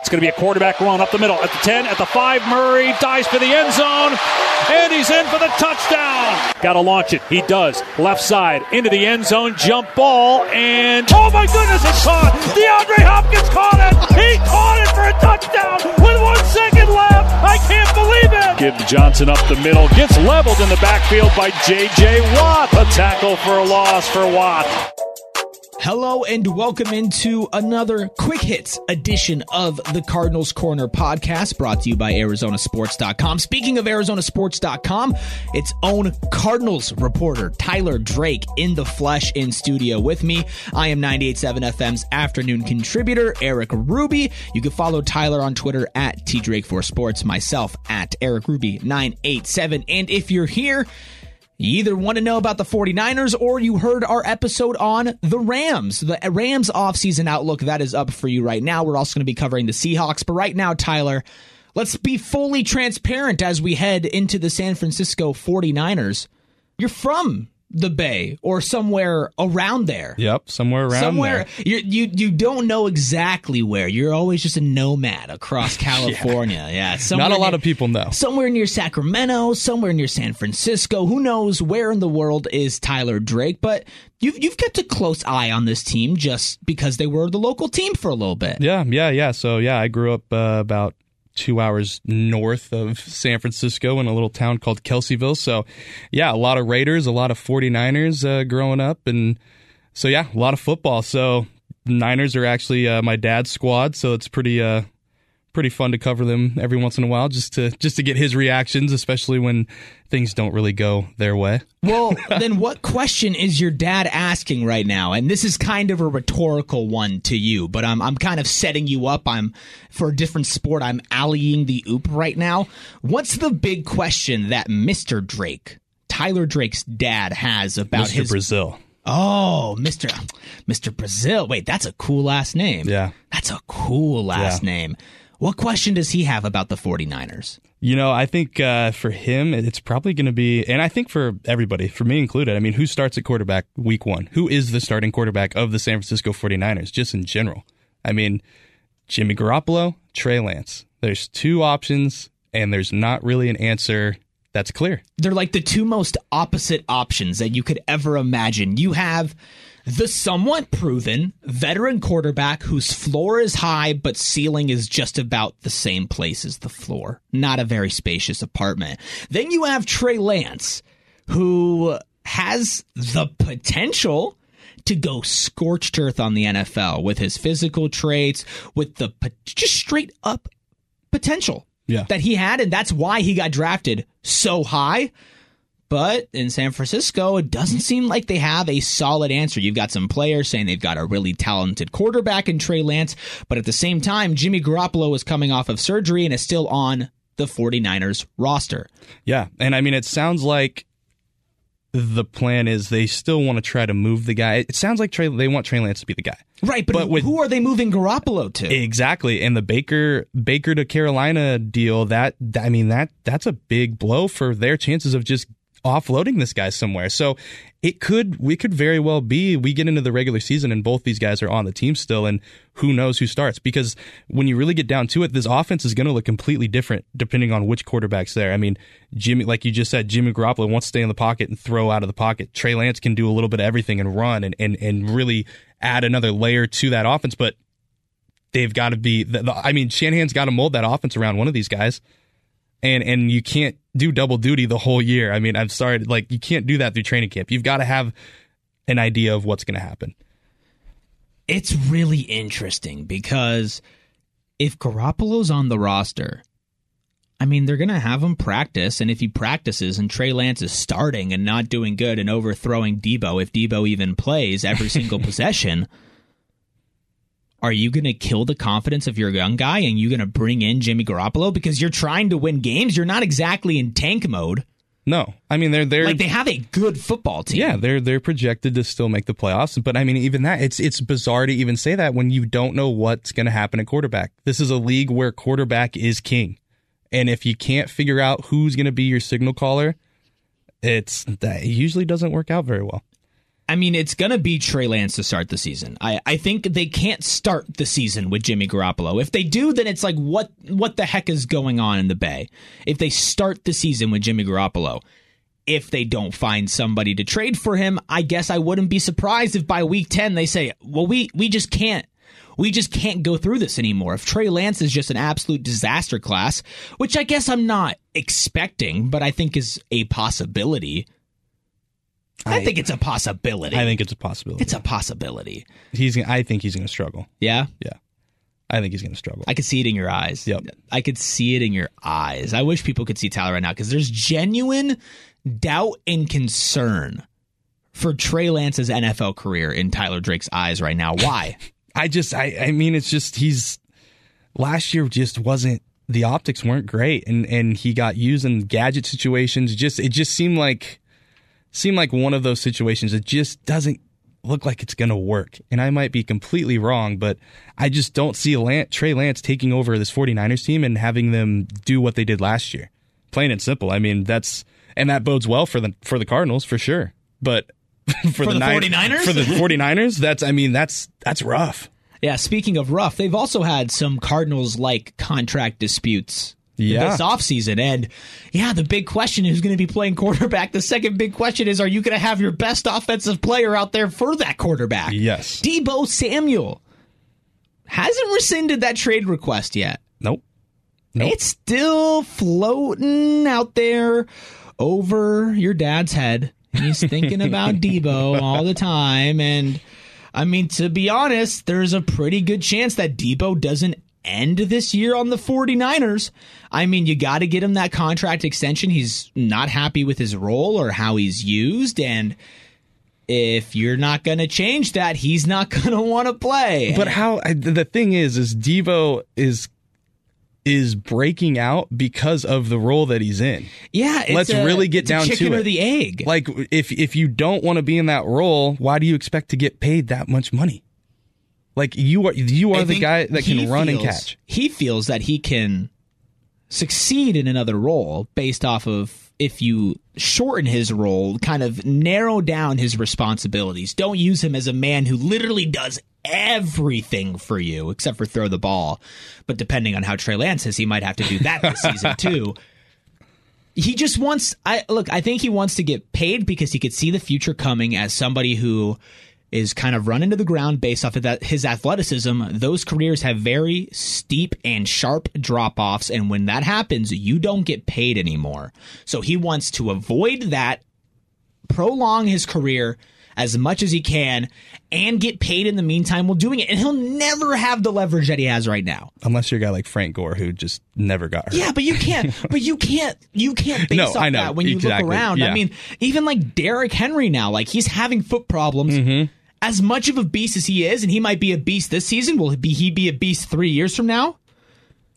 It's going to be a quarterback run up the middle at the 10, at the 5. Murray dives for the end zone, and he's in for the touchdown. Got to launch it. He does. Left side into the end zone, jump ball, and oh my goodness, it's caught. DeAndre Hopkins caught it. He caught it for a touchdown with one second left. I can't believe it. Give Johnson up the middle, gets leveled in the backfield by J.J. Watt. A tackle for a loss for Watt. Hello and welcome into another quick hits edition of the Cardinals Corner podcast brought to you by ArizonaSports.com. Speaking of ArizonaSports.com, its own Cardinals reporter Tyler Drake in the flesh in studio with me. I am 98.7 FM's afternoon contributor Erik Ruby. You can follow Tyler on Twitter at TDrake4Sports, myself at Erik Ruby 987. And if you're here, you either want to know about the 49ers or you heard our episode on the Rams. The Rams offseason outlook that is up for you right now. We're also going to be covering the Seahawks. But right now, Tyler, let's be fully transparent as we head into the San Francisco 49ers. You're from the Bay or somewhere around there. Yep, somewhere around somewhere there. you you you don't know exactly where. You're always just a nomad across California. yeah, yeah not a lot near, of people know. Somewhere near Sacramento, somewhere near San Francisco. Who knows where in the world is Tyler Drake? But you've you've kept a close eye on this team just because they were the local team for a little bit. Yeah, yeah, yeah. So yeah, I grew up uh, about two hours north of San Francisco in a little town called Kelseyville. So, yeah, a lot of Raiders, a lot of 49ers uh, growing up. And so, yeah, a lot of football. So, Niners are actually uh, my dad's squad. So, it's pretty. Pretty fun to cover them every once in a while just to just to get his reactions especially when things don't really go their way well then what question is your dad asking right now and this is kind of a rhetorical one to you but i'm i'm kind of setting you up i'm for a different sport i'm alleying the oop right now what's the big question that mr drake tyler drake's dad has about Mr. his brazil Oh, Mr. Mr. Brazil. Wait, that's a cool last name. Yeah. That's a cool last Yeah. name. What question does he have about the 49ers? You know, I think uh, for him, it's probably going to be, and I think for everybody, for me included, I mean, who starts at quarterback week one? Who is the starting quarterback of the San Francisco 49ers, just in general? I mean, Jimmy Garoppolo, Trey Lance. There's two options, and there's not really an answer that's clear. They're like the two most opposite options that you could ever imagine. You have the somewhat proven veteran quarterback whose floor is high but ceiling is just about the same place as the floor. Not a very spacious apartment. Then you have Trey Lance, who has the potential to go scorched earth on the NFL with his physical traits, with the just straight up potential Yeah. that he had, and that's why he got drafted so high. But in San Francisco, it doesn't seem like they have a solid answer. You've got some players saying they've got a really talented quarterback in Trey Lance, but at the same time, Jimmy Garoppolo is coming off of surgery and is still on the 49ers roster. Yeah. And I mean, it sounds like the plan is they still want to try to move the guy. It sounds like Trey, they want Trey Lance to be the guy. Right, but, But with- who are they moving Garoppolo to? Exactly. And the Baker Baker to Carolina deal, that I mean that that's a big blow for their chances of just offloading this guy somewhere. So it could we could very well be we get into the regular season and both these guys are on the team still and who knows who starts because when you really get down to it this offense is going to look completely different depending on which quarterback's there. I mean, Jimmy like you just said Jimmy Garoppolo wants to stay in the pocket and throw out of the pocket. Trey Lance can do a little bit of everything and run and and and really add another layer to that offense, but they've got to be. The, the, I mean, Shanahan's got to mold that offense around one of these guys, and and you can't do double duty the whole year. I mean, I'm sorry, like you can't do that through training camp. You've got to have an idea of what's going to happen. It's really interesting because if Garoppolo's on the roster, I mean, they're going to have him practice. And if he practices and Trey Lance is starting and not doing good and overthrowing Deebo, if Deebo even plays every single possession, are you going to kill the confidence of your young guy and you going to bring in Jimmy Garoppolo because you're trying to win games? You're not exactly in tank mode. No, I mean they're they're Like they have a good football team. yeah they're they're projected to still make the playoffs. But I mean even that it's it's bizarre to even say that when you don't know what's going to happen at quarterback. This is a league where quarterback is king, and if you can't figure out who's going to be your signal caller, it's that it usually doesn't work out very well. I mean, it's going to be Trey Lance to start the season. I, I think they can't start the season with Jimmy Garoppolo. If they do, then it's like, what what the heck is going on in the Bay? If they start the season with Jimmy Garoppolo, if they don't find somebody to trade for him, I guess I wouldn't be surprised if by week 10 they say, well, we, we just can't. We just can't go through this anymore. If Trey Lance is just an absolute disaster class, which I guess I'm not expecting, but I think is a possibility I, I think it's a possibility. I think it's a possibility. It's a possibility. He's. I think he's going to struggle. Yeah. Yeah. I think he's going to struggle. I could see it in your eyes. Yep. I could see it in your eyes. I wish people could see Tyler right now because there's genuine doubt and concern for Trey Lance's NFL career in Tyler Drake's eyes right now. Why? I just. I. I mean, it's just he's. Last year just wasn't. The optics weren't great, and and he got used in gadget situations. Just it just seemed like seem like one of those situations that just doesn't look like it's going to work. And I might be completely wrong, but I just don't see Lance, Trey Lance taking over this 49ers team and having them do what they did last year. Plain and simple. I mean, that's and that bodes well for the for the Cardinals for sure. But for, for the, the 49ers? For the 49ers, that's I mean, that's that's rough. Yeah, speaking of rough, they've also had some Cardinals like contract disputes yeah. this offseason. And yeah, the big question is who's going to be playing quarterback. The second big question is are you going to have your best offensive player out there for that quarterback? Yes. Deebo Samuel hasn't rescinded that trade request yet. Nope. nope. It's still floating out there over your dad's head. He's thinking about Deebo all the time. And I mean, to be honest, there's a pretty good chance that Deebo doesn't end this year on the 49ers. I mean, you got to get him that contract extension. He's not happy with his role or how he's used. And if you're not going to change that, he's not going to want to play. But how the thing is, is Deebo is is breaking out because of the role that he's in. Yeah, let's a, really get down chicken to or the egg. Like if if you don't want to be in that role, why do you expect to get paid that much money? Like you are you are I the guy that can run feels, and catch. He feels that he can succeed in another role based off of if you shorten his role, kind of narrow down his responsibilities. Don't use him as a man who literally does everything for you except for throw the ball. But depending on how Trey Lance is, he might have to do that this season too. He just wants I look, I think he wants to get paid because he could see the future coming as somebody who is kind of run into the ground based off of that his athleticism. Those careers have very steep and sharp drop offs, and when that happens, you don't get paid anymore. So he wants to avoid that, prolong his career as much as he can and get paid in the meantime while doing it. And he'll never have the leverage that he has right now. Unless you're a guy like Frank Gore who just never got hurt. Yeah, but you can't but you can't you can't base no, off that when you exactly. look around. Yeah. I mean, even like Derrick Henry now, like he's having foot problems. Mm-hmm as much of a beast as he is, and he might be a beast this season, will he be, he be a beast three years from now?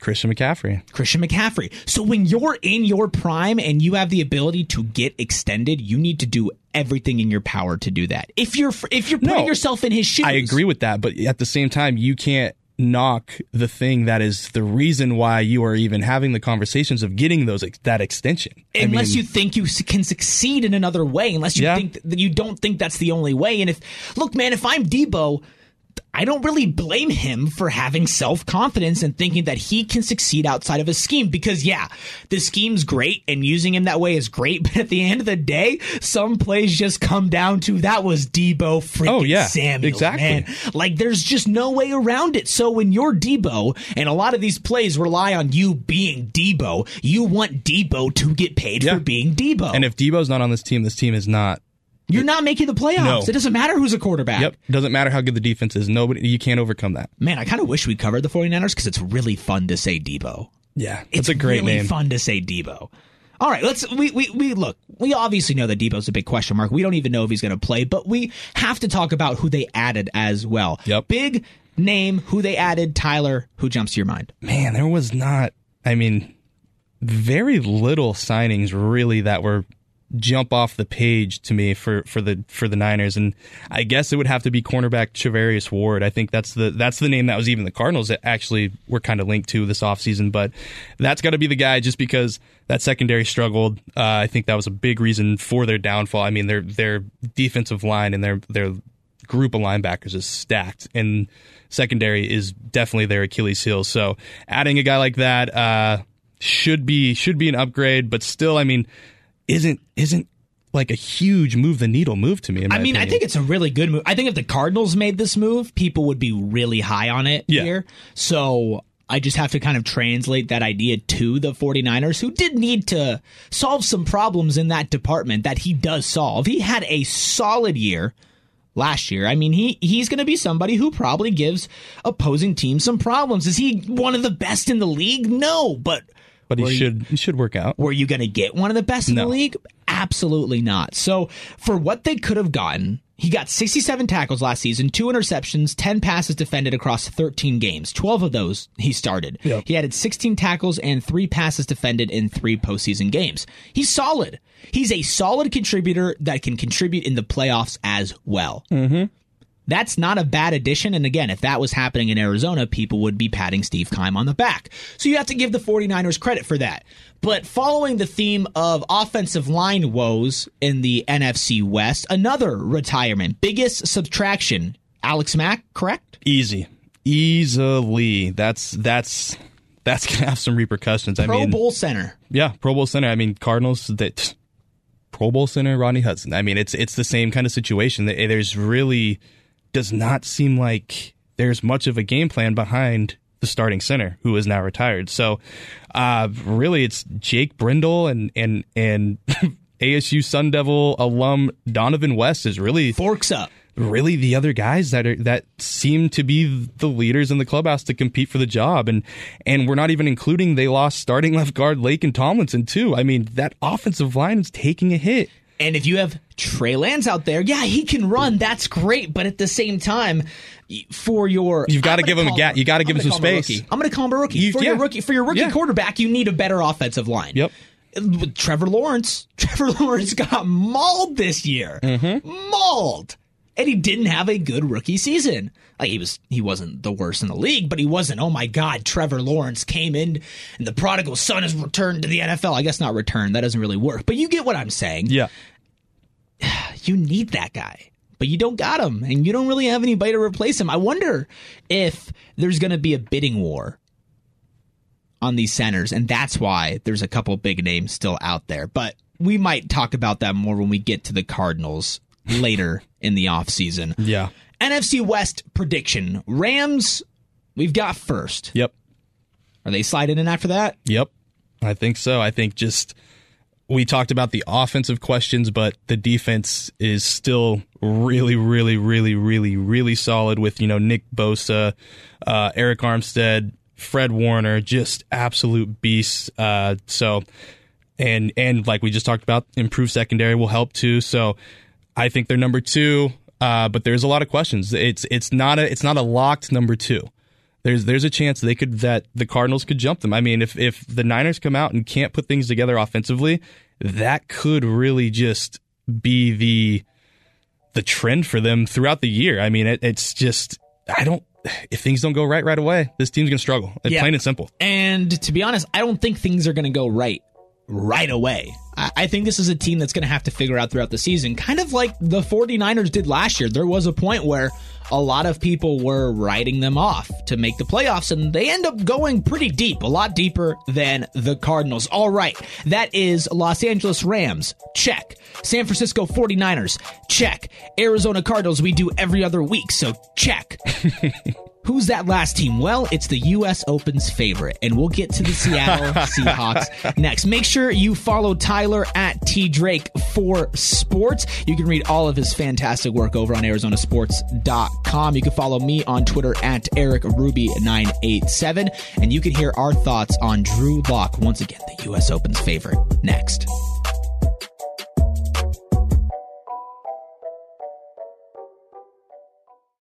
Christian McCaffrey. Christian McCaffrey. So when you're in your prime and you have the ability to get extended, you need to do everything in your power to do that. If you're if you're putting no, yourself in his shoes, I agree with that. But at the same time, you can't knock the thing that is the reason why you are even having the conversations of getting those that extension. Unless I mean, you think you can succeed in another way, unless you yeah. think that you don't think that's the only way. And if look, man, if I'm Deebo I don't really blame him for having self confidence and thinking that he can succeed outside of a scheme because, yeah, the scheme's great and using him that way is great. But at the end of the day, some plays just come down to that was Deebo freaking oh, yeah, Samuel. Exactly. Man. Like there's just no way around it. So when you're Deebo and a lot of these plays rely on you being Deebo, you want Deebo to get paid yeah. for being Deebo. And if Deebo's not on this team, this team is not you're not making the playoffs. No. It doesn't matter who's a quarterback. Yep. Doesn't matter how good the defense is. Nobody you can't overcome that. Man, I kind of wish we covered the 49ers because it's really fun to say Deebo. Yeah. It's a great really name. fun to say Deebo. All right, let's we, we we look. We obviously know that Deebo's a big question mark. We don't even know if he's going to play, but we have to talk about who they added as well. Yep. Big name who they added, Tyler, who jumps to your mind? Man, there was not I mean very little signings really that were jump off the page to me for, for the for the Niners, and I guess it would have to be cornerback Charvarius Ward. I think that's the that's the name that was even the Cardinals that actually were kind of linked to this offseason, but that's got to be the guy just because that secondary struggled. Uh, I think that was a big reason for their downfall. I mean, their their defensive line and their their group of linebackers is stacked, and secondary is definitely their Achilles heel. So adding a guy like that uh, should be should be an upgrade, but still, I mean isn't isn't like a huge move the needle move to me. I mean, opinion. I think it's a really good move. I think if the Cardinals made this move, people would be really high on it yeah. here. So I just have to kind of translate that idea to the 49ers, who did need to solve some problems in that department that he does solve. He had a solid year last year. I mean, he he's going to be somebody who probably gives opposing teams some problems. Is he one of the best in the league? No, but but he should you, he should work out. Were you going to get one of the best in no. the league? Absolutely not. So for what they could have gotten, he got 67 tackles last season, two interceptions, 10 passes defended across 13 games. 12 of those he started. Yep. He added 16 tackles and three passes defended in three postseason games. He's solid. He's a solid contributor that can contribute in the playoffs as well. Mm-hmm. That's not a bad addition. And again, if that was happening in Arizona, people would be patting Steve Keim on the back. So you have to give the 49ers credit for that. But following the theme of offensive line woes in the NFC West, another retirement, biggest subtraction. Alex Mack, correct? Easy. Easily. That's that's that's gonna have some repercussions. Pro I mean Bowl center. Yeah, Pro Bowl center. I mean Cardinals that Pro Bowl center Rodney Hudson. I mean it's it's the same kind of situation. There's really does not seem like there's much of a game plan behind the starting center who is now retired. So, uh, really, it's Jake Brendel and and and ASU Sun Devil alum Dohnovan West is really forks up. Really, the other guys that are that seem to be the leaders in the clubhouse to compete for the job, and and we're not even including they lost starting left guard Laken Tomlinson too. I mean, that offensive line is taking a hit. And if you have Trey Lance out there, yeah, he can run. That's great. But at the same time, for your you've got to give him a gap. You got to give him some space. I'm going to call him a rookie. You, for yeah. your rookie, for your rookie yeah. quarterback, you need a better offensive line. Yep. With Trevor Lawrence, Trevor Lawrence got mauled this year. Mm-hmm. Mauled. And he didn't have a good rookie season. Like he was, he wasn't the worst in the league, but he wasn't. Oh my God, Trevor Lawrence came in, and the prodigal son has returned to the NFL. I guess not returned. That doesn't really work, but you get what I'm saying. Yeah you need that guy, but you don't got him, and you don't really have anybody to replace him. I wonder if there's going to be a bidding war on these centers, and that's why there's a couple big names still out there. But we might talk about that more when we get to the Cardinals later in the offseason. Yeah. NFC West prediction Rams, we've got first. Yep. Are they sliding in after that? Yep. I think so. I think just we talked about the offensive questions, but the defense is still really, really, really, really, really solid with, you know, Nick Bosa, uh, Arik Armstead, Fred Warner, just absolute beasts. Uh, so, and, and like we just talked about, improved secondary will help too. So I think they're number two. Uh, but there's a lot of questions. It's, it's not a, it's not a locked number two there's there's a chance they could that the Cardinals could jump them. I mean, if if the Niners come out and can't put things together offensively, that could really just be the the trend for them throughout the year. I mean, it, it's just I don't if things don't go right right away, this team's gonna struggle. Yeah. plain and simple. And to be honest, I don't think things are going to go right right away. I think this is a team that's going to have to figure out throughout the season, kind of like the 49ers did last year. There was a point where a lot of people were writing them off to make the playoffs, and they end up going pretty deep, a lot deeper than the Cardinals. All right, that is Los Angeles Rams. Check. San Francisco 49ers. Check. Arizona Cardinals, we do every other week, so check. Who's that last team? Well, it's the U.S. Open's favorite, and we'll get to the Seattle Seahawks next. Make sure you follow Tyler at T Drake for sports. You can read all of his fantastic work over on ArizonaSports.com. You can follow me on Twitter at Erik Ruby987, and you can hear our thoughts on Drew Lock once again, the U.S. Open's favorite. Next.